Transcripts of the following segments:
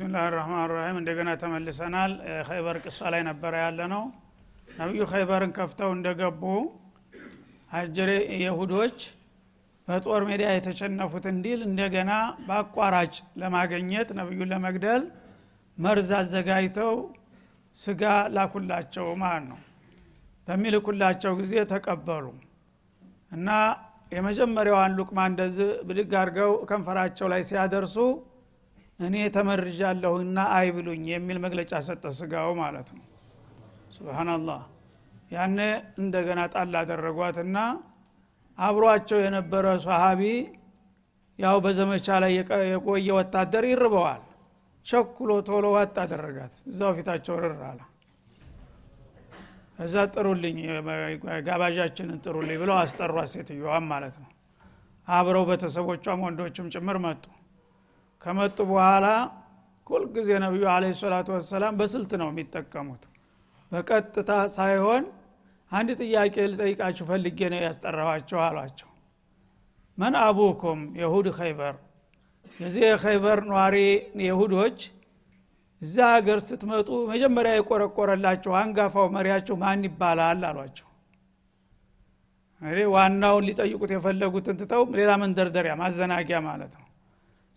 ቢስሚላህ ራህማን ራሂም እንደገና ተመልሰናል። ኸይበር ቅሷ ላይ ነበረ ያለ ነው ነቢዩ ኸይበርን ከፍተው እንደገቡ አጀሬ የሁዶች በጦር ሜዳ የተሸነፉትን ዲል እንደገና በአቋራጭ ለማገኘት ነቢዩን ለመግደል መርዝ አዘጋጅተው ስጋ ላኩላቸው ማለት ነው። በሚልኩላቸው ጊዜ ተቀበሉ እና የመጀመሪያዋን ሉቅማ እንደዚህ ብድግ አድርገው ከንፈራቸው ላይ ሲያደርሱ እኔ ተመርዣለሁና አይብሉኝ የሚል መግለጫ ሰጠ ስጋው ማለት ነው። ስብናላህ ያነ እንደገና ጣል አደረጓትና አብሯቸው የነበረ ሰሃቢ ያው በዘመቻ ላይ የቆየ ወታደር ይርበዋል። ቸኩሎ ቶሎ ዋጥ አደረጋት። እዛው ፊታቸው ርር አለ። እዛ ጥሩልኝ ጋባዣችንን ጥሩልኝ ብለው አስጠሯት ሴትዮዋም ማለት ነው። አብረው ቤተሰቦቿም ወንዶችም ጭምር መጡ ከመጡ በኋላ ሁልጊዜ ነቢዩ አለ ሰላቱ ወሰላም በስልት ነው የሚጠቀሙት። በቀጥታ ሳይሆን አንድ ጥያቄ ልጠይቃችሁ ፈልጌ ነው ያስጠራኋቸው አሏቸው። መን አቡኩም? የሁድ ኸይበር። የዚህ የኸይበር ነዋሪ የሁዶች እዛ ሀገር ስትመጡ መጀመሪያ የቆረቆረላቸው አንጋፋው መሪያቸው ማን ይባላል አሏቸው። ዋናውን ሊጠይቁት የፈለጉትን ትተው ሌላ መንደርደሪያ ማዘናጊያ ማለት ነው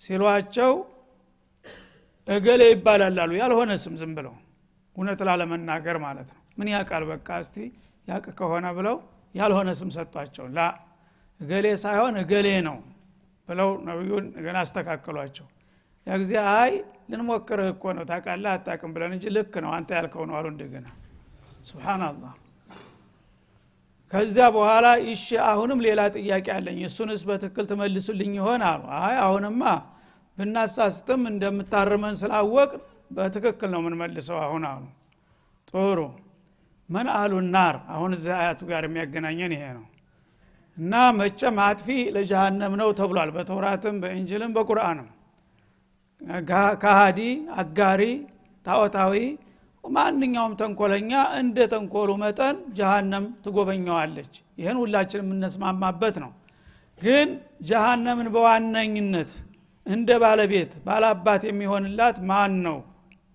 ሲሏቸው እገሌ ይባላል አሉ። ያልሆነ ስም ዝም ብለው እውነት ላለመናገር ማለት ነው። ምን ያቃል በቃ እስቲ ያቅ ከሆነ ብለው ያልሆነ ስም ሰጧቸው። ላ እገሌ ሳይሆን እገሌ ነው ብለው ነቢዩን ገና አስተካከሏቸው። ያ ጊዜ አይ ልንሞክርህ እኮ ነው። ታቃላ አታቅም ብለን እንጂ ልክ ነው። አንተ ያልከው ነው አሉ እንደገና። ስብናላህ ከዚያ በኋላ ይሺ አሁንም ሌላ ጥያቄ አለኝ። እሱንስ በትክክል ትመልሱልኝ ይሆን አሉ አይ አሁንማ ብናሳስትም እንደምታርመን ስላወቅ በትክክል ነው የምንመልሰው አሁን አሉ። ጥሩ። መን አሉ ናር? አሁን እዚያ አያቱ ጋር የሚያገናኘን ይሄ ነው። እና መቸም አጥፊ ለጀሃነም ነው ተብሏል በተውራትም በእንጅልም በቁርአንም። ካሃዲ አጋሪ ታዖታዊ ማንኛውም ተንኮለኛ እንደ ተንኮሉ መጠን ጀሃነም ትጎበኘዋለች። ይህን ሁላችን የምነስማማበት ነው። ግን ጀሃነምን በዋነኝነት እንደ ባለቤት ባላባት የሚሆንላት ማን ነው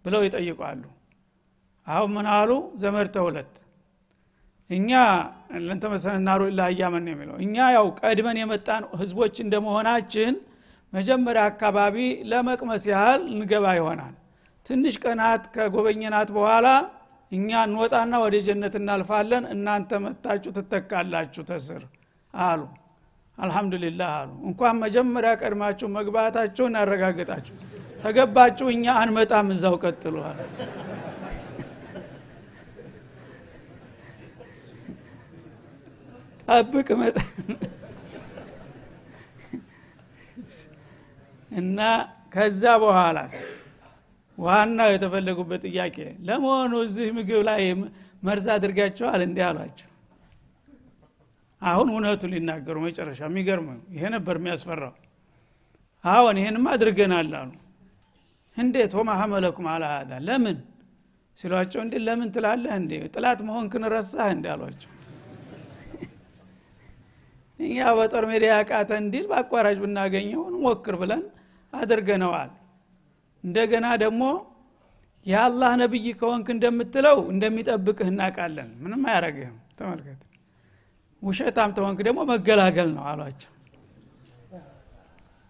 ብለው ይጠይቃሉ። አሁን ምን አሉ? ዘመድ ተሁለት እኛ ለንተመሰነናሩ ኢላ እያመን ነው የሚለው። እኛ ያው ቀድመን የመጣን ህዝቦች እንደመሆናችን መጀመሪያ አካባቢ ለመቅመስ ያህል እንገባ ይሆናል ትንሽ ቀናት ከጎበኘናት በኋላ እኛ እንወጣና ወደ ጀነት እናልፋለን። እናንተ መታችሁ ትተካላችሁ ተስር አሉ። አልሐምዱሊላህ አሉ። እንኳን መጀመሪያ ቀድማችሁ መግባታችሁን ያረጋገጣችሁ። ተገባችሁ እኛ አንመጣም እዛው ቀጥሉ አሉ። ጠብቅ እና ከዛ በኋላስ ዋናው የተፈለጉበት ጥያቄ ለመሆኑ እዚህ ምግብ ላይ መርዝ አድርጋቸዋል እንዲህ አሏቸው። አሁን እውነቱ ሊናገሩ መጨረሻ የሚገርም ይሄ ነበር የሚያስፈራው። አሁን ይህንም አድርገናል አሉ። እንዴት ወማ ሀመለኩም አላ ሀዳ ለምን? ሲሏቸው እንዴ ለምን ትላለህ እንዴ? ጥላት መሆንክን ረሳህ እንዲ አሏቸው። እኛ በጦር ሜዳ ያቃተ እንዲል በአቋራጭ ብናገኘው እንሞክር ብለን አድርገነዋል እንደገና ደግሞ የአላህ ነብይ ከሆንክ እንደምትለው እንደሚጠብቅህ እናቃለን ምንም አያረግህም ተመልከት። ውሸታም ተሆንክ ደግሞ መገላገል ነው አሏቸው።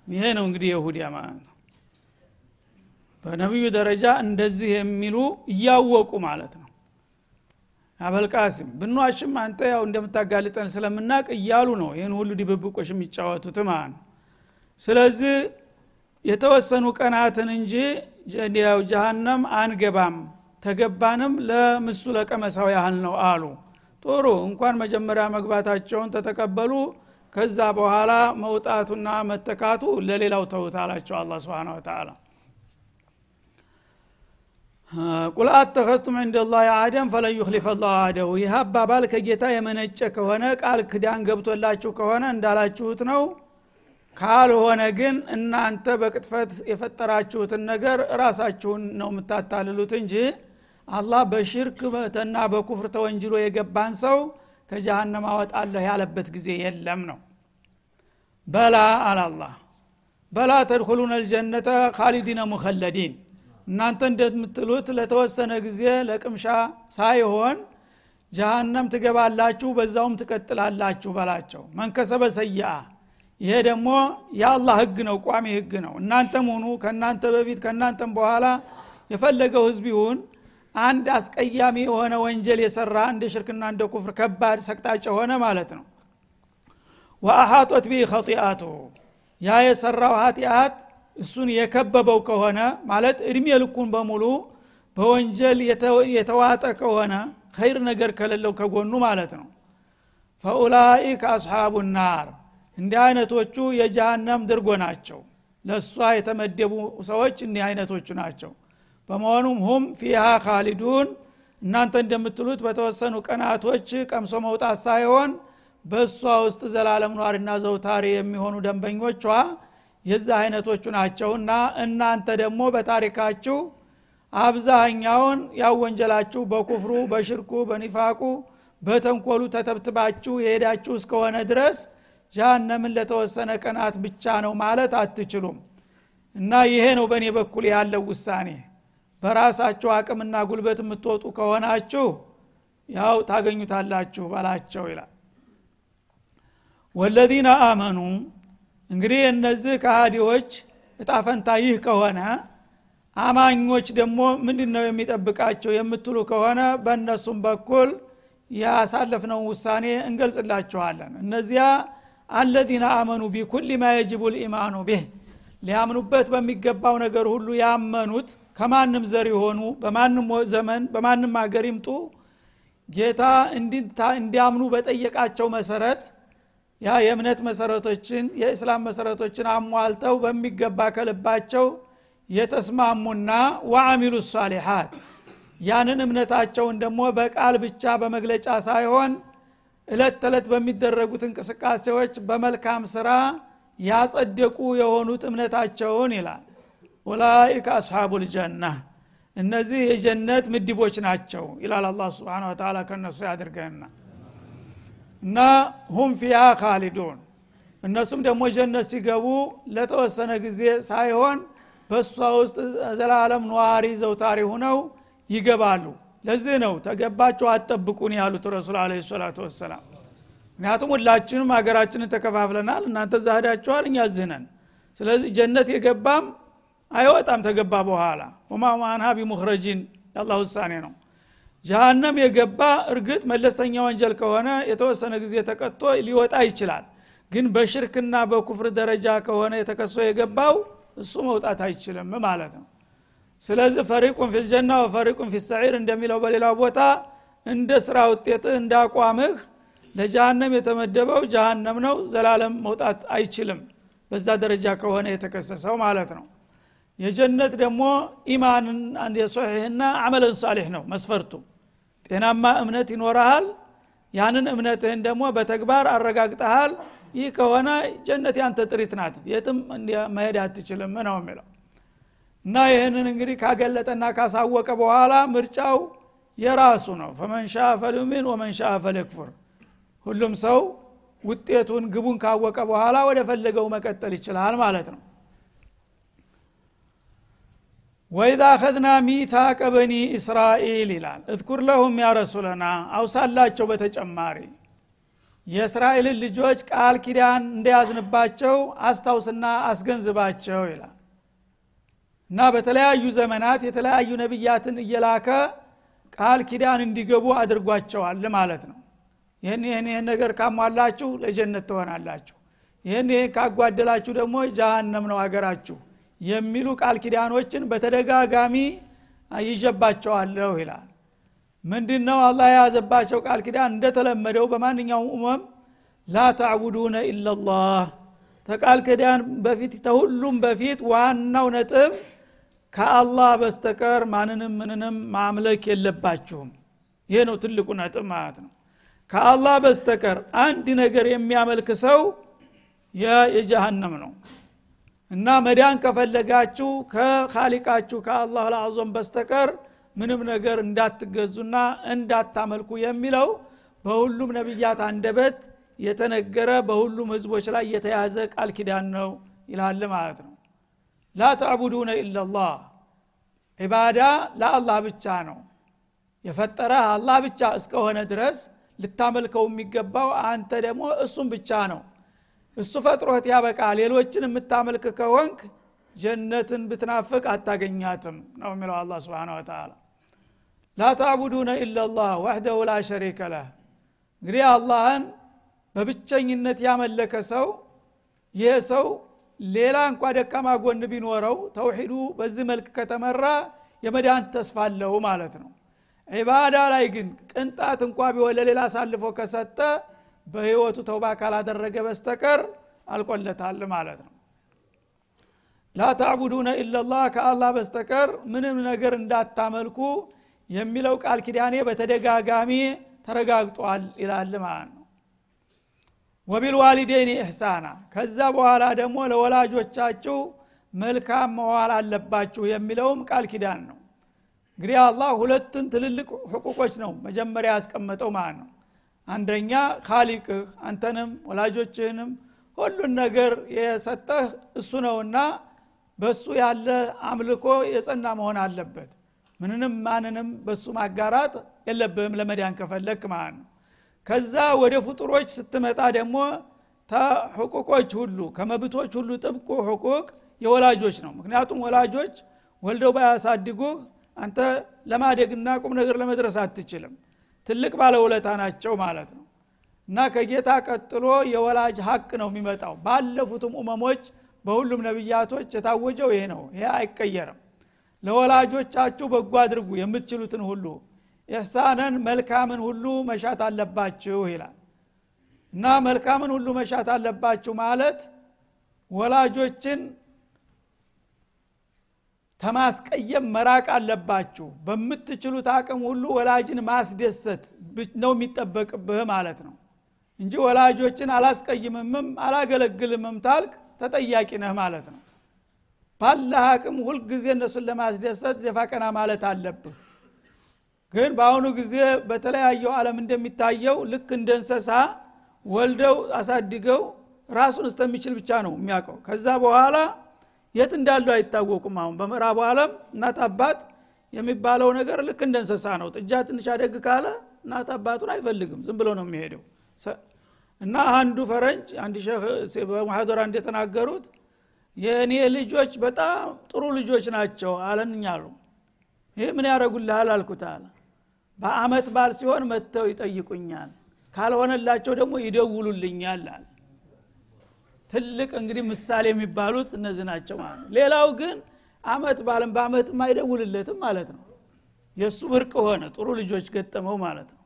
ይሄ ነው እንግዲህ የሁዲያ ማለት ነው በነቢዩ ደረጃ እንደዚህ የሚሉ እያወቁ ማለት ነው። አበልቃሲም ብንዋሽም አንተ ያው እንደምታጋልጠን ስለምናቅ እያሉ ነው ይህን ሁሉ ድብብቆሽ የሚጫወቱት ማለት ነው። ስለዚህ የተወሰኑ ቀናትን እንጂ ያው ጀሃነም አንገባም ተገባንም ለምሱ ለቀመሳው ያህል ነው አሉ። ጥሩ እንኳን መጀመሪያ መግባታቸውን ተተቀበሉ ከዛ በኋላ መውጣቱና መተካቱ ለሌላው ተውት አላቸው አላ ስብን ወተላ ቁል አተኸዝቱም ዕንደ ላህ አደም ፈለን ዩክሊፈ አደሁ። ይህ አባባል ከጌታ የመነጨ ከሆነ ቃል ክዳን ገብቶላችሁ ከሆነ እንዳላችሁት ነው ካልሆነ ግን እናንተ በቅጥፈት የፈጠራችሁትን ነገር ራሳችሁን ነው የምታታልሉት እንጂ አላህ በሽርክ እና በኩፍር ተወንጅሎ የገባን ሰው ከጀሃነም አወጣለሁ ያለበት ጊዜ የለም ነው። በላ አላላህ በላ ተድኩሉነ ልጀነተ ካሊዲነ ሙከለዲን እናንተ እንደምትሉት ለተወሰነ ጊዜ ለቅምሻ ሳይሆን ጀሃነም ትገባላችሁ በዛውም ትቀጥላላችሁ በላቸው። መንከሰበ ሰይአ ይሄ ደግሞ የአላህ ህግ ነው ቋሚ ህግ ነው። እናንተም ሁኑ ከእናንተ በፊት ከእናንተም በኋላ የፈለገው ህዝብ ይሁን። አንድ አስቀያሚ የሆነ ወንጀል የሰራ እንደ ሽርክና እንደ ኩፍር ከባድ ሰቅጣጭ የሆነ ማለት ነው። وأحاطت به خطيئته ያ የሰራው ኃጢአት እሱን የከበበው ከሆነ ማለት እድሜ ልኩን በሙሉ በወንጀል የተዋጠ ከሆነ ኸይር ነገር ከሌለው ከጎኑ ማለት ነው። فأولئك أصحاب النار እንዲህ አይነቶቹ የጀሃነም ድርጎ ናቸው። ለእሷ የተመደቡ ሰዎች እንዲህ አይነቶቹ ናቸው። በመሆኑም هم فيها خالدون እናንተ እንደምትሉት በተወሰኑ ቀናቶች ቀምሶ መውጣት ሳይሆን በእሷ ውስጥ ዘላለም ኗሪና ዘውታሪ የሚሆኑ ደንበኞቿ የዛ አይነቶቹ ናቸውና እናንተ ደግሞ በታሪካችሁ አብዛኛውን ያው ወንጀላችሁ በኩፍሩ በሽርኩ በኒፋቁ በተንኮሉ ተተብትባችሁ የሄዳችሁ እስከሆነ ድረስ ጃሃነምን ለተወሰነ ቀናት ብቻ ነው ማለት አትችሉም። እና ይሄ ነው በእኔ በኩል ያለው ውሳኔ። በራሳችሁ አቅምና ጉልበት የምትወጡ ከሆናችሁ ያው ታገኙታላችሁ በላቸው ይላል። ወለዚነ አመኑ እንግዲህ እነዚህ ከሃዲዎች እጣፈንታ ይህ ከሆነ አማኞች ደግሞ ምንድን ነው የሚጠብቃቸው የምትሉ ከሆነ በእነሱም በኩል ያሳለፍነውን ውሳኔ እንገልጽላችኋለን። እነዚያ አለዚነ አመኑ ቢኩል ማ የጅቡ ልኢማኑ ቢህ ሊያምኑበት በሚገባው ነገር ሁሉ ያመኑት ከማንም ዘር የሆኑ በማንም ዘመን በማንም ሀገር ይምጡ። ጌታ እንዲያምኑ በጠየቃቸው መሰረት ያ የእምነት መሰረቶችን የእስላም መሰረቶችን አሟልተው በሚገባ ከልባቸው የተስማሙና ወአሚሉ ሳሊሓት ያንን እምነታቸውን ደግሞ በቃል ብቻ በመግለጫ ሳይሆን እለት ተዕለት በሚደረጉት እንቅስቃሴዎች በመልካም ስራ ያጸደቁ የሆኑት እምነታቸውን ይላል። ኡላይከ አስሓቡ ልጀና እነዚህ የጀነት ምድቦች ናቸው ይላል አላ ስብን ወተላ ከእነሱ ያድርገና እና ሁም ፊያ ካሊዱን እነሱም ደግሞ ጀነት ሲገቡ ለተወሰነ ጊዜ ሳይሆን በእሷ ውስጥ ዘላለም ነዋሪ ዘውታሪ ሁነው ይገባሉ ለዚህ ነው ተገባቸው አጠብቁን ያሉት ረሱል አለ ሰላቱ ወሰላም። ምክንያቱም ሁላችንም ሀገራችንን ተከፋፍለናል እናንተ ዛህዳችኋል እኛ ዝነን ስለዚህ ጀነት የገባም አይወጣም ተገባ በኋላ። ወማማንሃ ቢሙክረጂን የአላህ ውሳኔ ነው። ጀሃነም የገባ እርግጥ መለስተኛ ወንጀል ከሆነ የተወሰነ ጊዜ ተቀጥቶ ሊወጣ ይችላል። ግን በሽርክና በኩፍር ደረጃ ከሆነ የተከሶ የገባው እሱ መውጣት አይችልም ማለት ነው ስለዚህ ፈሪቁን ፊልጀና ወፈሪቁን ፊሰዒር እንደሚለው በሌላው ቦታ እንደ ስራ ውጤትህ እንደ አቋምህ ለጀሃነም የተመደበው ጀሃነም ነው ዘላለም መውጣት አይችልም። በዛ ደረጃ ከሆነ የተከሰሰው ማለት ነው። የጀነት ደግሞ ኢማንን የሶሒህና አመለን ሳሌሕ ነው መስፈርቱ። ጤናማ እምነት ይኖረሃል ያንን እምነትህን ደግሞ በተግባር አረጋግጠሃል። ይህ ከሆነ ጀነት ያንተ ጥሪት ናት የትም መሄድ አትችልም ነው የሚለው እና ይህንን እንግዲህ ካገለጠና ካሳወቀ በኋላ ምርጫው የራሱ ነው። ፈመንሻ ፈልዩሚን ወመንሻ ፈልክፉር ሁሉም ሰው ውጤቱን ግቡን ካወቀ በኋላ ወደ ፈለገው መቀጠል ይችላል ማለት ነው። ወኢዛ አኸዝና ሚታቀ በኒ እስራኤል ይላል። እዝኩር ለሁም ያ ረሱለና አውሳላቸው በተጨማሪ የእስራኤልን ልጆች ቃል ኪዳን እንደያዝንባቸው አስታውስና አስገንዝባቸው ይላል እና በተለያዩ ዘመናት የተለያዩ ነቢያትን እየላከ ቃል ኪዳን እንዲገቡ አድርጓቸዋል ማለት ነው። ይህን ይህን ይህን ነገር ካሟላችሁ ለጀነት ትሆናላችሁ። ይህን ይህን ካጓደላችሁ ደግሞ ጃሃንም ነው አገራችሁ የሚሉ ቃል ኪዳኖችን በተደጋጋሚ ይዤባቸዋለሁ ይላል። ምንድን ነው አላህ የያዘባቸው ቃል ኪዳን እንደተለመደው በማንኛውም እመም ላ ታዕቡዱነ ኢላላህ ተቃል ኪዳን በፊት ተሁሉም በፊት ዋናው ነጥብ ከአላህ በስተቀር ማንንም ምንንም ማምለክ የለባችሁም። ይሄ ነው ትልቁ ነጥብ ማለት ነው። ከአላህ በስተቀር አንድ ነገር የሚያመልክ ሰው የጀሃነም ነው። እና መዳን ከፈለጋችሁ ከካሊቃችሁ ከአላህ ለአዞም በስተቀር ምንም ነገር እንዳትገዙና እንዳታመልኩ የሚለው በሁሉም ነቢያት አንደበት የተነገረ በሁሉም ህዝቦች ላይ የተያዘ ቃል ኪዳን ነው ይላል ማለት ነው ላ ተዕቡዱነ ኢላላህ ዒባዳ ለአላህ ብቻ ነው የፈጠረ አላህ ብቻ እስከሆነ ድረስ ልታመልከው የሚገባው አንተ ደግሞ እሱም ብቻ ነው እሱ ፈጥሮት ያበቃ ሌሎችን የምታመልክ ከሆንክ ጀነትን ብትናፍቅ አታገኛትም ነው የሚለው አላ ስብን ወተላ ላ ታዕቡዱነ ኢላላህ ዋህደሁ ላ ሸሪከ ለህ እንግዲህ አላህን በብቸኝነት ያመለከ ሰው ይህ ሰው ሌላ እንኳ ደካማ ጎን ቢኖረው ተውሒዱ በዚህ መልክ ከተመራ የመዳን ተስፋ አለው ማለት ነው። ዒባዳ ላይ ግን ቅንጣት እንኳ ቢሆን ለሌላ አሳልፎ ከሰጠ በህይወቱ ተውባ ካላደረገ በስተቀር አልቆለታል ማለት ነው። ላ ታዕቡዱነ ኢላላህ ከአላህ በስተቀር ምንም ነገር እንዳታመልኩ የሚለው ቃል ኪዳኔ በተደጋጋሚ ተረጋግጧል ይላል ማለት ነው ወቢልዋሊደይን ኢሕሳና። ከዛ በኋላ ደግሞ ለወላጆቻችሁ መልካም መዋል አለባችሁ የሚለውም ቃል ኪዳን ነው። እንግዲህ አላህ ሁለትን ትልልቅ ሕቁቆች ነው መጀመሪያ ያስቀመጠው ማለት ነው። አንደኛ ካሊቅህ አንተንም ወላጆችህንም ሁሉን ነገር የሰጠህ እሱ ነውና በሱ ያለ አምልኮ የጸና መሆን አለበት። ምንንም ማንንም በሱ ማጋራት የለብህም ለመዳን ከፈለክ ማለት ነው ከዛ ወደ ፍጡሮች ስትመጣ ደግሞ ተሕቁቆች ሁሉ ከመብቶች ሁሉ ጥብቁ ሕቁቅ የወላጆች ነው። ምክንያቱም ወላጆች ወልደው ባያሳድጉህ አንተ ለማደግና ቁም ነገር ለመድረስ አትችልም። ትልቅ ባለውለታ ናቸው ማለት ነው። እና ከጌታ ቀጥሎ የወላጅ ሀቅ ነው የሚመጣው። ባለፉትም ኡመሞች በሁሉም ነቢያቶች የታወጀው ይሄ ነው። ይሄ አይቀየርም። ለወላጆቻችሁ በጎ አድርጉ የምትችሉትን ሁሉ ኢሕሳንን መልካምን ሁሉ መሻት አለባችሁ ይላል። እና መልካምን ሁሉ መሻት አለባችሁ ማለት ወላጆችን ተማስቀየም መራቅ አለባችሁ። በምትችሉት አቅም ሁሉ ወላጅን ማስደሰት ነው የሚጠበቅብህ ማለት ነው። እንጂ ወላጆችን አላስቀይምምም አላገለግልምም ታልክ ተጠያቂ ነህ ማለት ነው። ባለህ አቅም ሁልጊዜ እነሱን ለማስደሰት ደፋቀና ማለት አለብህ ግን በአሁኑ ጊዜ በተለያየው ዓለም እንደሚታየው ልክ እንደ እንሰሳ ወልደው አሳድገው ራሱን እስተሚችል ብቻ ነው የሚያውቀው። ከዛ በኋላ የት እንዳሉ አይታወቁም። አሁን በምዕራቡ ዓለም እናት አባት የሚባለው ነገር ልክ እንደ እንሰሳ ነው። ጥጃ ትንሽ አደግ ካለ እናት አባቱን አይፈልግም። ዝም ብሎ ነው የሚሄደው። እና አንዱ ፈረንጅ አንድ በማህደራ እንደተናገሩት የእኔ ልጆች በጣም ጥሩ ልጆች ናቸው አለንኛሉ ይህ ምን ያደረጉልሃል አልኩት አለ በአመት ባል ሲሆን መጥተው ይጠይቁኛል። ካልሆነላቸው ደግሞ ይደውሉልኛል አለ። ትልቅ እንግዲህ ምሳሌ የሚባሉት እነዚህ ናቸው ማለት ነው። ሌላው ግን አመት ባለም በአመትም አይደውልለትም ማለት ነው። የእሱ ብርቅ ሆነ ጥሩ ልጆች ገጠመው ማለት ነው።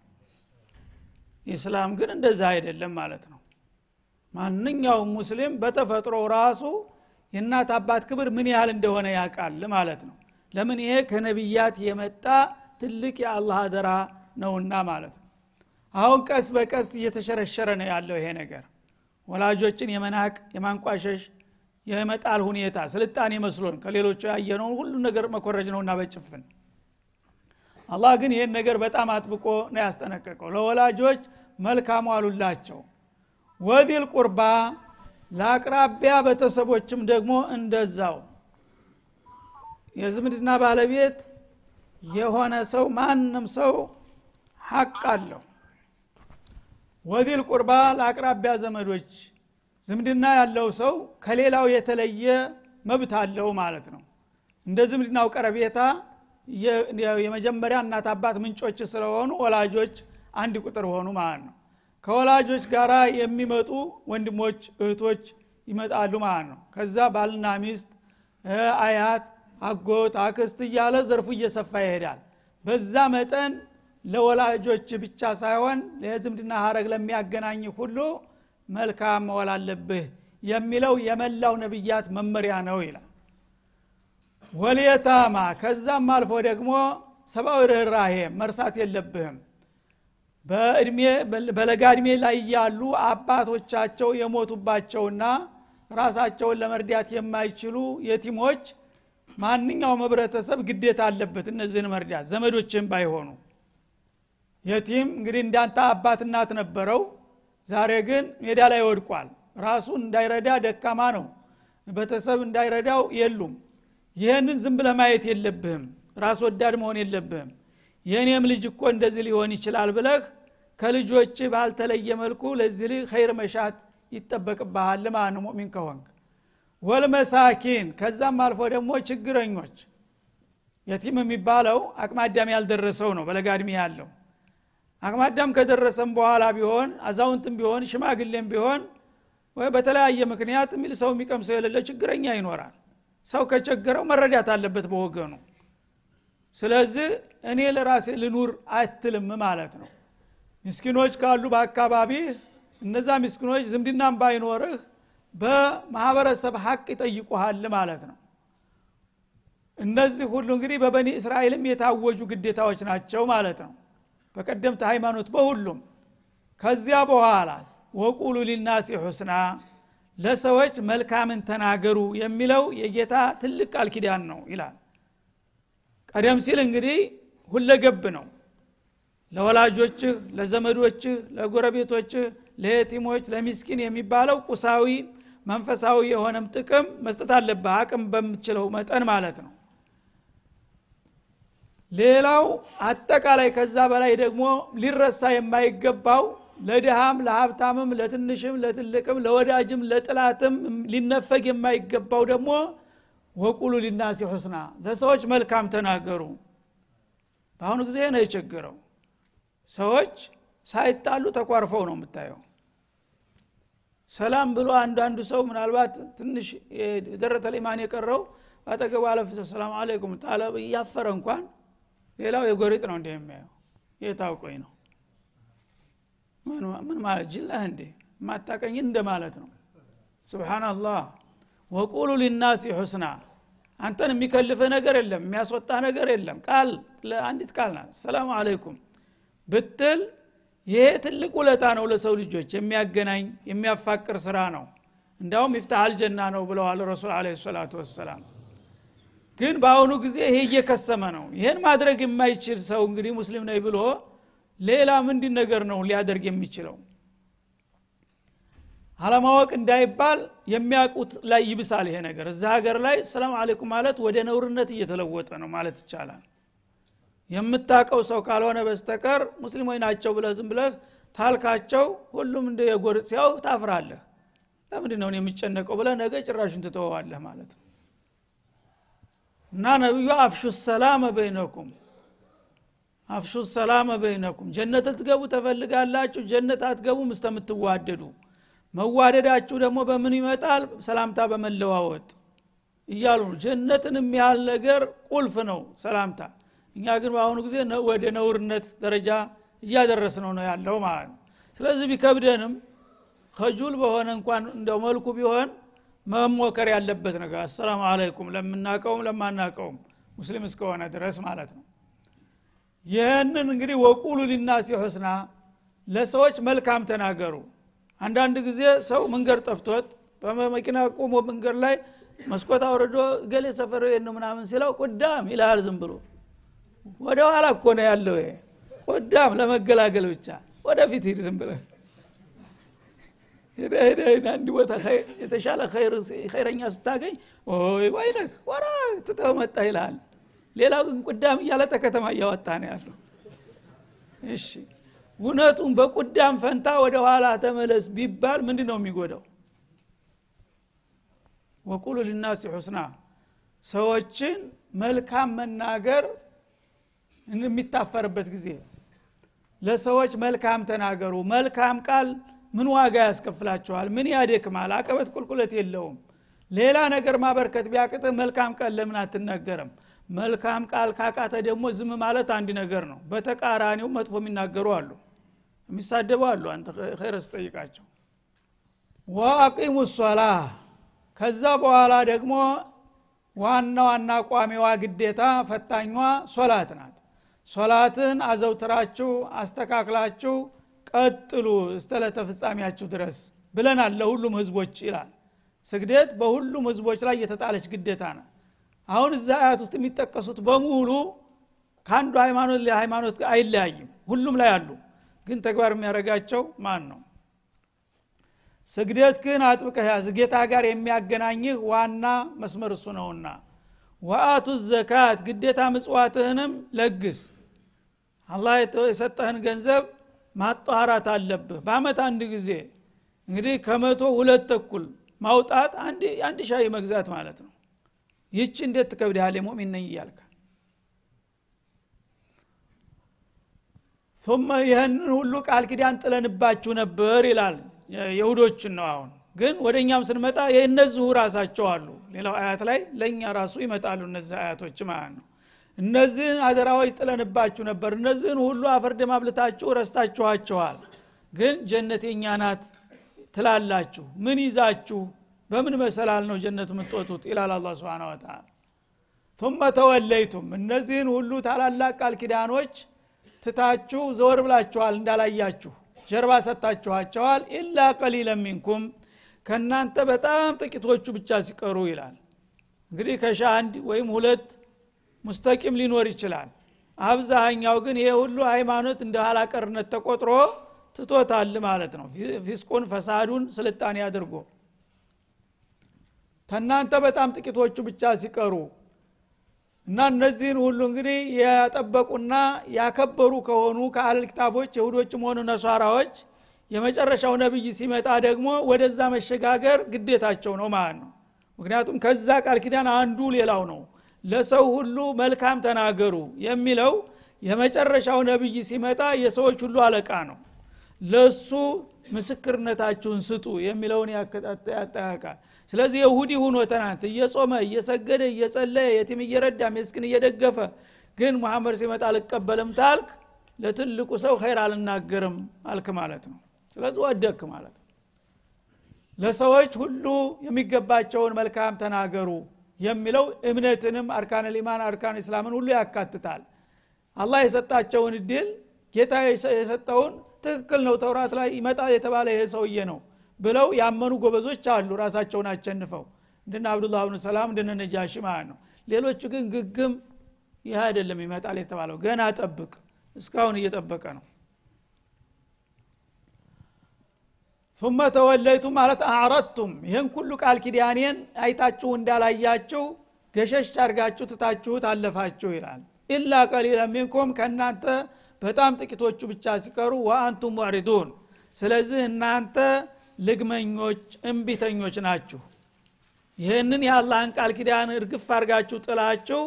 ኢስላም ግን እንደዛ አይደለም ማለት ነው። ማንኛውም ሙስሊም በተፈጥሮ ራሱ የእናት አባት ክብር ምን ያህል እንደሆነ ያውቃል ማለት ነው። ለምን ይሄ ከነቢያት የመጣ ትልቅ የአላህ አደራ ነውና ማለት ነው። አሁን ቀስ በቀስ እየተሸረሸረ ነው ያለው ይሄ ነገር። ወላጆችን የመናቅ የማንቋሸሽ የመጣል ሁኔታ ስልጣኔ መስሎን ከሌሎቹ ያየነውን ሁሉ ነገር መኮረጅ ነውና በጭፍን። አላህ ግን ይህን ነገር በጣም አጥብቆ ነው ያስጠነቀቀው። ለወላጆች መልካም ዋሉላቸው። ወዲል ቁርባ ለአቅራቢያ ቤተሰቦችም ደግሞ እንደዛው። የዝምድና ባለቤት የሆነ ሰው ማንም ሰው ሀቅ አለው። ወዲል ቁርባ ለአቅራቢያ ዘመዶች ዝምድና ያለው ሰው ከሌላው የተለየ መብት አለው ማለት ነው። እንደ ዝምድናው ቀረቤታ የመጀመሪያ እናት አባት ምንጮች ስለሆኑ ወላጆች አንድ ቁጥር ሆኑ ማለት ነው። ከወላጆች ጋር የሚመጡ ወንድሞች እህቶች ይመጣሉ ማለት ነው። ከዛ ባልና ሚስት አያት አጎት አክስት እያለ ዘርፉ እየሰፋ ይሄዳል። በዛ መጠን ለወላጆች ብቻ ሳይሆን ለዝምድና ሀረግ ለሚያገናኝ ሁሉ መልካም መወል አለብህ የሚለው የመላው ነቢያት መመሪያ ነው ይላል። ወልየታማ ከዛም አልፎ ደግሞ ሰብአዊ ርኅራሄ መርሳት የለብህም። በለጋ እድሜ ላይ ያሉ አባቶቻቸው የሞቱባቸውና ራሳቸውን ለመርዳት የማይችሉ የቲሞች ማንኛውም ህብረተሰብ ግዴታ አለበት እነዚህን መርዳት። ዘመዶችን ባይሆኑ የቲም እንግዲህ እንዳንተ አባት እናት ነበረው። ዛሬ ግን ሜዳ ላይ ወድቋል። ራሱን እንዳይረዳ ደካማ ነው። ቤተሰብ እንዳይረዳው የሉም። ይህንን ዝም ብለ ማየት የለብህም። ራስ ወዳድ መሆን የለብህም። የእኔም ልጅ እኮ እንደዚህ ሊሆን ይችላል ብለህ ከልጆች ባልተለየ መልኩ ለዚህ ልጅ ኸይር መሻት ይጠበቅብሃል። ነው ሙእሚን ከሆንክ ወልመሳኪን ከዛም አልፎ ደግሞ ችግረኞች። የቲም የሚባለው አቅማዳም ያልደረሰው ነው በለጋድሚ ያለው። አቅማዳም ከደረሰም በኋላ ቢሆን አዛውንትም ቢሆን ሽማግሌም ቢሆን ወይ በተለያየ ምክንያት የሚል ሰው የሚቀምሰው የሌለ ችግረኛ ይኖራል። ሰው ከቸገረው መረዳት አለበት በወገኑ። ስለዚህ እኔ ለራሴ ልኑር አትልም ማለት ነው። ምስኪኖች ካሉ በአካባቢ እነዛ ምስኪኖች ዝምድናም ባይኖርህ በማህበረሰብ ሀቅ ይጠይቁሃል ማለት ነው። እነዚህ ሁሉ እንግዲህ በበኒ እስራኤልም የታወጁ ግዴታዎች ናቸው ማለት ነው። በቀደምት ሃይማኖት በሁሉም። ከዚያ በኋላስ ወቁሉ ሊናሲ ሑስና ለሰዎች መልካምን ተናገሩ የሚለው የጌታ ትልቅ ቃል ኪዳን ነው ይላል። ቀደም ሲል እንግዲህ ሁለገብ ነው። ለወላጆችህ ለዘመዶችህ ለጎረቤቶችህ ለየቲሞች ለሚስኪን የሚባለው ቁሳዊ መንፈሳዊ የሆነም ጥቅም መስጠት አለብህ አቅም በምትችለው መጠን ማለት ነው። ሌላው አጠቃላይ ከዛ በላይ ደግሞ ሊረሳ የማይገባው ለድሃም ለሀብታምም ለትንሽም ለትልቅም ለወዳጅም ለጥላትም ሊነፈግ የማይገባው ደግሞ ወቁሉ ሊናሲ ሑስና ለሰዎች መልካም ተናገሩ። በአሁኑ ጊዜ ነው የቸገረው። ሰዎች ሳይጣሉ ተኳርፈው ነው የምታየው ሰላም ብሎ አንዳንዱ ሰው ምናልባት ትንሽ የደረተ ሊማን የቀረው አጠገቡ አለፍ ሰላም አለይኩም ታለ እያፈረ እንኳን ሌላው የጎሪጥ ነው እንደ የሚያየው? የታውቆኝ ነው? ምን ማለት ጅላህ እንዴ? ማታቀኝ እንደ ማለት ነው። ስብሓናላህ ወቁሉ ሊናሲ ሑስና። አንተን የሚከልፍህ ነገር የለም የሚያስወጣ ነገር የለም። ቃል ለአንዲት ቃል ናት። ሰላም አለይኩም ብትል ይሄ ትልቅ ውለታ ነው ለሰው ልጆች። የሚያገናኝ የሚያፋቅር ስራ ነው። እንዳውም ይፍታሃል ጀና ነው ብለዋል ረሱል አለ ሰላቱ ወሰላም። ግን በአሁኑ ጊዜ ይሄ እየከሰመ ነው። ይህን ማድረግ የማይችል ሰው እንግዲህ ሙስሊም ነኝ ብሎ ሌላ ምንድን ነገር ነው ሊያደርግ የሚችለው? አለማወቅ እንዳይባል የሚያውቁት ላይ ይብሳል ይሄ ነገር። እዛ ሀገር ላይ ሰላም አለይኩም ማለት ወደ ነውርነት እየተለወጠ ነው ማለት ይቻላል የምታቀው ሰው ካልሆነ በስተቀር ሙስሊሞች ናቸው ብለህ ዝም ብለህ ታልካቸው ሁሉም እንደ የጎርጥ ሲያው ታፍራለህ። ለምንድ ነው የሚጨነቀው ብለህ ነገ ጭራሹን ትተወዋለህ ማለት ነው? እና ነቢዩ አፍሹ ሰላመ በይነኩም አፍሹ ሰላመ በይነኩም። ጀነት ልትገቡ ተፈልጋላችሁ ጀነት አትገቡም እስተምትዋደዱ። መዋደዳችሁ ደግሞ በምን ይመጣል? ሰላምታ በመለዋወጥ እያሉ ነው። ጀነትን የሚያህል ነገር ቁልፍ ነው ሰላምታ እኛ ግን በአሁኑ ጊዜ ወደ ነውርነት ደረጃ እያደረስ ነው ነው ያለው ማለት ነው። ስለዚህ ቢከብደንም ከጁል በሆነ እንኳን እንደው መልኩ ቢሆን መሞከር ያለበት ነገር አሰላሙ አለይኩም ለምናቀውም ለማናቀውም ሙስሊም እስከሆነ ድረስ ማለት ነው። ይህንን እንግዲህ ወቁሉ ሊናሲ ሑስና ለሰዎች መልካም ተናገሩ። አንዳንድ ጊዜ ሰው መንገድ ጠፍቶት በመኪና ቆሞ መንገድ ላይ መስኮት አውርዶ ገሌ ሰፈር ነው ምናምን ሲለው ቁዳም ይልሃል ዝም ብሎ ወደ ኋላ እኮ ነው ያለው ቁዳም ለመገላገል ብቻ። ወደፊት ሂድ ዝም ብለህ። ሄደ አንድ ቦታ የተሻለ ኸይረኛ ስታገኝ ወይ ወይነክ ወራ ትተው መጣ ይልሃል። ሌላው ግን ቁዳም እያለ ተከተማ እያወጣ ነው ያለው። እሺ። እውነቱን በቁዳም ፈንታ ወደ ኋላ ተመለስ ቢባል ምንድ ነው የሚጎዳው? ወቁሉ ሊናሲ ሑስና። ሰዎችን መልካም መናገር የሚታፈርበት ጊዜ። ለሰዎች መልካም ተናገሩ። መልካም ቃል ምን ዋጋ ያስከፍላቸዋል? ምን ያደክማል? አቀበት ቁልቁለት የለውም። ሌላ ነገር ማበርከት ቢያቅጥህ መልካም ቃል ለምን አትናገርም? መልካም ቃል ካቃተ ደግሞ ዝም ማለት አንድ ነገር ነው። በተቃራኒው መጥፎ የሚናገሩ አሉ። የሚሳደቡ አሉ። አንተ ኸይረ ስጠይቃቸው። ወአቂሙ ሶላ ከዛ በኋላ ደግሞ ዋና ዋና ቋሚዋ ግዴታ ፈታኟ ሶላት ናት ሶላትን አዘውትራችሁ አስተካክላችሁ ቀጥሉ እስተለተ ፍጻሜያችሁ ድረስ ብለናል ለሁሉም ህዝቦች ይላል። ስግደት በሁሉም ህዝቦች ላይ የተጣለች ግዴታ ነው አሁን እዛ አያት ውስጥ የሚጠቀሱት በሙሉ ከአንዱ ሃይማኖት ለሃይማኖት አይለያይም። ሁሉም ላይ አሉ። ግን ተግባር የሚያደርጋቸው ማን ነው? ስግደት ግን አጥብቀህ ያዝ። ጌታ ጋር የሚያገናኝህ ዋና መስመር እሱ ነውና። ወአቱ ዘካት ግዴታ ምጽዋትህንም ለግስ አላህ የሰጠህን ገንዘብ ማጣራት አለብህ። በአመት አንድ ጊዜ እንግዲህ ከመቶ ሁለት ተኩል ማውጣት አንድ ሻይ መግዛት ማለት ነው። ይቺ እንዴት ትከብድሃል የሙእሚን ነኝ እያልክ። ثم ይህንን ሁሉ ቃል ኪዳን ጥለንባችሁ ነበር ይላል። የሁዶችን ነው አሁን። ግን ወደ እኛም ስንመጣ የእነዚሁ ራሳቸው አሉ። ሌላው አያት ላይ ለእኛ ራሱ ይመጣሉ እነዚህ አያቶች ማለት ነው እነዚህን አደራዎች ጥለንባችሁ ነበር። እነዚህን ሁሉ አፈርደም አብልታችሁ ረስታችኋቸዋል። ግን ጀነት የኛ ናት ትላላችሁ። ምን ይዛችሁ? በምን መሰላል ነው ጀነት የምትወጡት? ይላል አላ ስብን ወተላ ተወለይቱም። እነዚህን ሁሉ ታላላቅ ቃል ኪዳኖች ትታችሁ ዘወር ብላችኋል እንዳላያችሁ ጀርባ ሰጥታችኋቸዋል። ኢላ ቀሊለ ሚንኩም ከእናንተ በጣም ጥቂቶቹ ብቻ ሲቀሩ ይላል። እንግዲህ ከሻ አንድ ወይም ሁለት ሙስተቂም ሊኖር ይችላል። አብዛኛው ግን ይሄ ሁሉ ሃይማኖት እንደ ኋላቀርነት ተቆጥሮ ትቶታል ማለት ነው። ፊስቁን ፈሳዱን ስልጣኔ አድርጎ። ተናንተ በጣም ጥቂቶቹ ብቻ ሲቀሩ እና እነዚህን ሁሉ እንግዲህ ያጠበቁና ያከበሩ ከሆኑ ከአለል ኪታቦች የሁዶችም ሆኑ ነሷራዎች የመጨረሻው ነብይ ሲመጣ ደግሞ ወደዛ መሸጋገር ግዴታቸው ነው ማለት ነው። ምክንያቱም ከዛ ቃል ኪዳን አንዱ ሌላው ነው ለሰው ሁሉ መልካም ተናገሩ የሚለው የመጨረሻው ነብይ ሲመጣ የሰዎች ሁሉ አለቃ ነው። ለሱ ምስክርነታችሁን ስጡ የሚለውን ያጠያቃል። ስለዚህ የሁዲ ሁኖ ትናንት እየጾመ እየሰገደ እየጸለየ የቲም እየረዳ ምስኪን እየደገፈ ግን መሐመድ ሲመጣ አልቀበልም ታልክ ለትልቁ ሰው ኸይር አልናገርም አልክ ማለት ነው። ስለዚህ ወደክ ማለት ነው። ለሰዎች ሁሉ የሚገባቸውን መልካም ተናገሩ የሚለው እምነትንም አርካን ልኢማን አርካን እስላምን ሁሉ ያካትታል። አላህ የሰጣቸውን እድል ጌታ የሰጠውን ትክክል ነው ተውራት ላይ ይመጣ የተባለ ይሄ ሰውዬ ነው ብለው ያመኑ ጎበዞች አሉ ራሳቸውን አቸንፈው እንደነ አብዱላህ ብኑ ሰላም እንደነ ነጃሽ ነው። ሌሎቹ ግን ግግም ይህ አይደለም ይመጣል የተባለው። ገና ጠብቅ እስካሁን እየጠበቀ ነው ثم ተወለይቱ ማለት አዕረድቱም ይህን ሁሉ ቃል ኪዳኔን አይታችሁ እንዳላያችሁ ገሸሽ አርጋችሁ ትታችሁት አለፋችሁ ይላል። ኢላ ቀሊለ ሚንኩም ከእናንተ በጣም ጥቂቶቹ ብቻ ሲቀሩ ወአንቱም ሙዕሪዱን። ስለዚህ እናንተ ልግመኞች እምቢተኞች ናችሁ። ይህንን የአላህን ቃል ኪዳን እርግፍ አርጋችሁ ጥላችሁ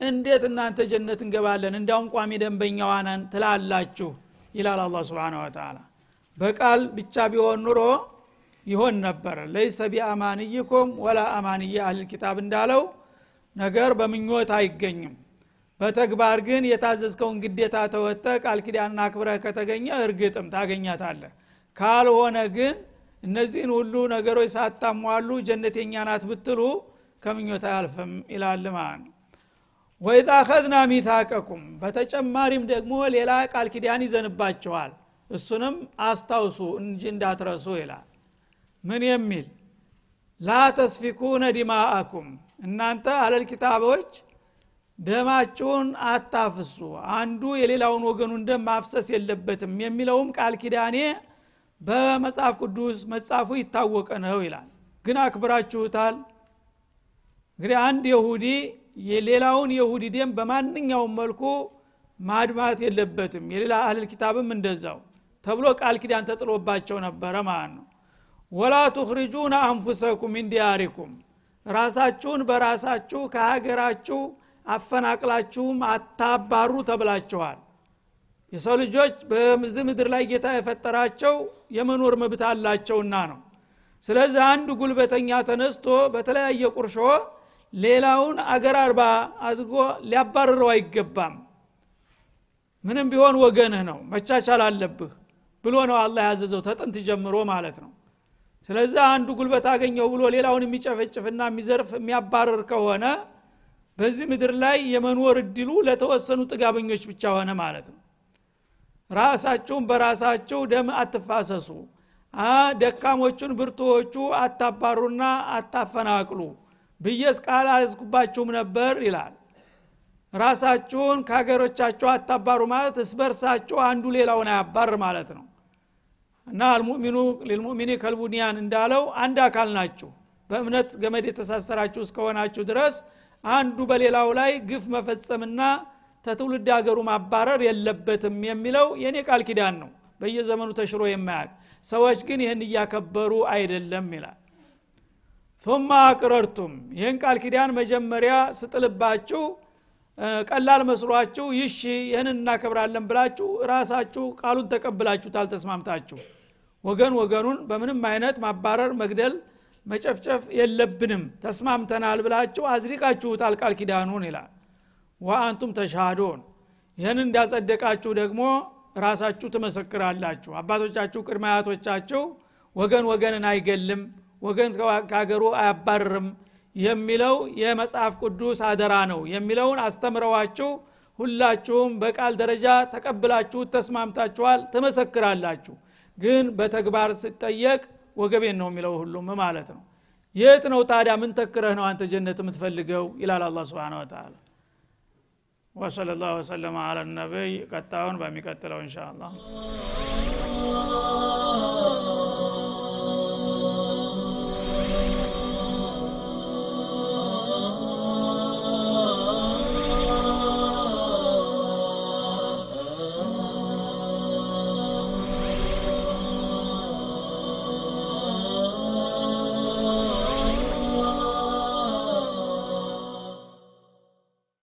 እንዴት እናንተ ጀነት እንገባለን? እንዲያውም ቋሚ ደንበኛዋነን ትላላችሁ ይላል አላ ስብን ወተላ በቃል ብቻ ቢሆን ኑሮ ይሆን ነበር ለይሰ ቢአማንይኩም ወላ አማንየ አህል ኪታብ እንዳለው ነገር በምኞት አይገኝም። በተግባር ግን የታዘዝከውን ግዴታ ተወጠ ቃል ኪዳንና አክብረህ ከተገኘ እርግጥም ታገኛታለህ። ካልሆነ ግን እነዚህን ሁሉ ነገሮች ሳታሟሉ ጀነተኛ ናት ብትሉ ከምኞት አያልፍም ይላል ማለት ወይዛ አኸዝና ሚታቀኩም በተጨማሪም ደግሞ ሌላ ቃል ኪዳን ይዘንባችኋል እሱንም አስታውሱ እንጂ እንዳትረሱ ይላል። ምን የሚል? ላ ተስፊኩነ ዲማአኩም እናንተ አለል ኪታቦች ደማችሁን አታፍሱ አንዱ የሌላውን ወገኑን ደም ማፍሰስ የለበትም የሚለውም ቃል ኪዳኔ በመጽሐፍ ቅዱስ መጽሐፉ ይታወቀ ነው ይላል። ግን አክብራችሁታል? እንግዲህ አንድ የሁዲ የሌላውን የሁዲ ደም በማንኛውም መልኩ ማድማት የለበትም። የሌላ አህል ኪታብም እንደዛው ተብሎ ቃል ኪዳን ተጥሎባቸው ነበረ ማለት ነው። ወላ ቱኽሪጁነ አንፉሰኩም ሚን ዲያሪኩም ራሳችሁን በራሳችሁ ከሀገራችሁ አፈናቅላችሁም አታባሩ ተብላችኋል። የሰው ልጆች በዚህ ምድር ላይ ጌታ የፈጠራቸው የመኖር መብት አላቸውና ነው። ስለዚህ አንድ ጉልበተኛ ተነስቶ በተለያየ ቁርሾ ሌላውን አገር አርባ አድርጎ ሊያባርረው አይገባም። ምንም ቢሆን ወገንህ ነው መቻቻል አለብህ ብሎ ነው አላህ ያዘዘው ተጥንት ጀምሮ ማለት ነው። ስለዚህ አንዱ ጉልበት አገኘው ብሎ ሌላውን የሚጨፈጭፍና የሚዘርፍ የሚያባረር ከሆነ በዚህ ምድር ላይ የመኖር እድሉ ለተወሰኑ ጥጋበኞች ብቻ ሆነ ማለት ነው። ራሳችሁን በራሳችሁ ደም አትፋሰሱ። ደካሞቹን ብርቱዎቹ አታባሩና አታፈናቅሉ ብዬስ ቃል አልዝኩባችሁም ነበር ይላል ራሳችሁን ከሀገሮቻችሁ አታባሩ ማለት እስበርሳችሁ አንዱ ሌላውን አያባር ማለት ነው። እና አልሙእሚኑ ሊልሙእሚኒ ከልቡኒያን እንዳለው አንድ አካል ናችሁ። በእምነት ገመድ የተሳሰራችሁ እስከሆናችሁ ድረስ አንዱ በሌላው ላይ ግፍ መፈጸምና ተትውልድ ሀገሩ ማባረር የለበትም የሚለው የእኔ ቃል ኪዳን ነው። በየዘመኑ ተሽሮ የማያቅ ሰዎች ግን ይህን እያከበሩ አይደለም ይላል። ثم አቅረርቱም። ይህን ቃል ኪዳን መጀመሪያ ስጥልባችሁ ቀላል መስሏችሁ ይሺ ይህን እናከብራለን ብላችሁ ራሳችሁ ቃሉን ተቀብላችሁታል ተስማምታችሁ። ወገን ወገኑን በምንም አይነት ማባረር መግደል መጨፍጨፍ የለብንም። ተስማምተናል ብላችሁ አዝሪቃችሁታል ቃል ኪዳኑን ይላል። ወአንቱም ተሻዶን ይህን እንዳጸደቃችሁ ደግሞ ራሳችሁ ትመሰክራላችሁ። አባቶቻችሁ ቅድመ አያቶቻችሁ ወገን ወገንን አይገልም ወገን ከሀገሩ አያባርርም የሚለው የመጽሐፍ ቅዱስ አደራ ነው። የሚለውን አስተምረዋችሁ ሁላችሁም በቃል ደረጃ ተቀብላችሁ ተስማምታችኋል ትመሰክራላችሁ። ግን በተግባር ሲጠየቅ ወገቤን ነው የሚለው ሁሉም ማለት ነው። የት ነው ታዲያ? ምን ተክረህ ነው አንተ ጀነት የምትፈልገው? ይላል አላ ስብን ወተላ ወሰለ ላሁ ወሰለማ አለ ነቢይ። ቀጣውን በሚቀጥለው እንሻ አላህ